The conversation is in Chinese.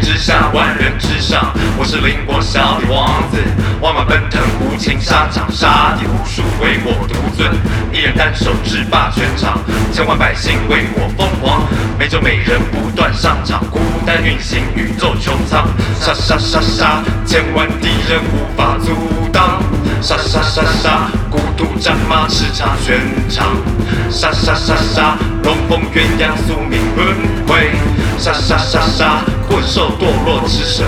之下万人之上。我是邻国小的王子，万马奔腾，无情沙场，杀敌无数，唯我独尊。一人单手制霸全场，千万百姓为我疯狂。每周每人不断上场，孤单运行宇宙穹苍。杀杀杀杀，千万敌人无法阻挡。杀杀杀杀，孤独战马叱咤全场。杀杀杀杀，龙凤鸳鸯宿命轮回。杀杀杀杀，受堕落之神